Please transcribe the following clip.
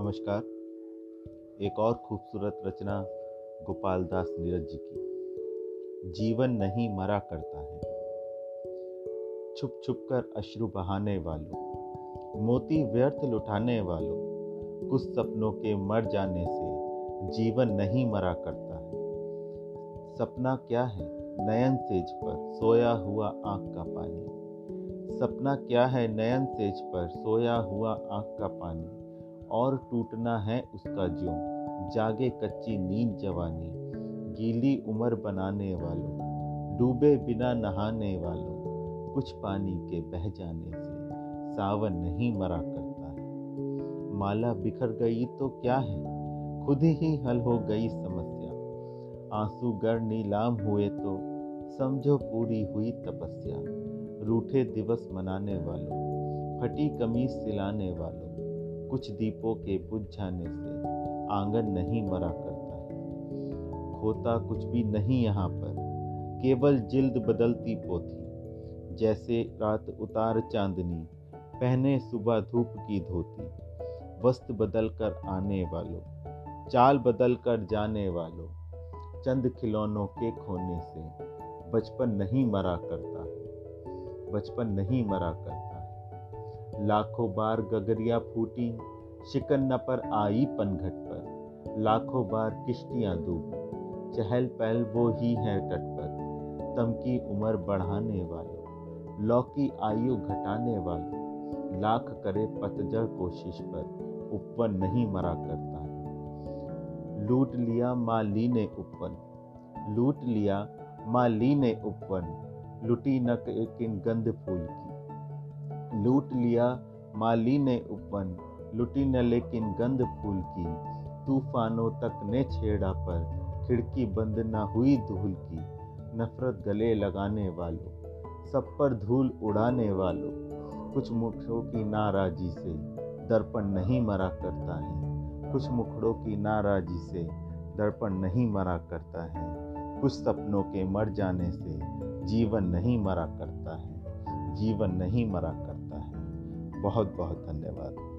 नमस्कार। एक और खूबसूरत रचना गोपाल दास नीरज जी की। जीवन नहीं मरा करता है। छुप छुप कर अश्रु बहाने वालों, मोती व्यर्थ लुटाने वालों, कुछ सपनों के मर जाने से जीवन नहीं मरा करता है। सपना क्या है? नयन सेज पर सोया हुआ आँख का पानी। सपना क्या है? नयन सेज पर सोया हुआ आँख का पानी। और टूटना है उसका ज्यों। जागे कच्ची नींद जवानी, गीली उम्र बनाने वालों, डूबे बिना नहाने वालों, कुछ पानी के बह जाने से सावन नहीं मरा करता है। माला बिखर गई तो क्या है? खुद ही हल हो गई समस्या। आँसू गर नीलाम हुए तो समझो पूरी हुई तपस्या। रूठे दिवस मनाने वालों, फटी कमीज सिलाने वालों कुछ दीपों के बुझ जाने से आँगन नहीं मरा करता है। खोता कुछ भी नहीं यहाँ पर। केवल जिल्द बदलती पोथी जैसे रात उतार चांदनी, पहने सुबह धूप की धोती। वस्त्र बदल कर आने वालों, चाल बदल कर जाने वालों। चंद खिलौनों के खोने से बचपन नहीं मरा करता। बचपन नहीं मरा करता। लाखों बार गगरिया फूटी, शिकन्ना पर आई पनघट पर। लाखों बार किश्तियाँ डूबी चहल पहल वो ही है तट पर। तम की उम्र बढ़ाने वालों लौकी आयु घटाने वालों, लाख करे पतझड़ कोशिश पर, उपवन नहीं मरा करता। है लूट लिया माली ने उपवन, लूट लिया माली ने उपवन, लुटी न किन गंध फूल की। लूट लिया, माली ने उपवन लुटी न लेकिन गंध फूल की। तूफानों तक ने छेड़ा पर, खिड़की बंद न हुई धूल की। नफरत गले लगाने वालों, सब पर धूल उड़ाने वालों, कुछ मुखड़ों की नाराजी से दर्पण नहीं मरा करता है। कुछ मुखड़ों की नाराजी से दर्पण नहीं मरा करता है। कुछ सपनों के मर जाने से जीवन नहीं मरा करता है। जीवन नहीं मरा करता बहुत बहुत धन्यवाद।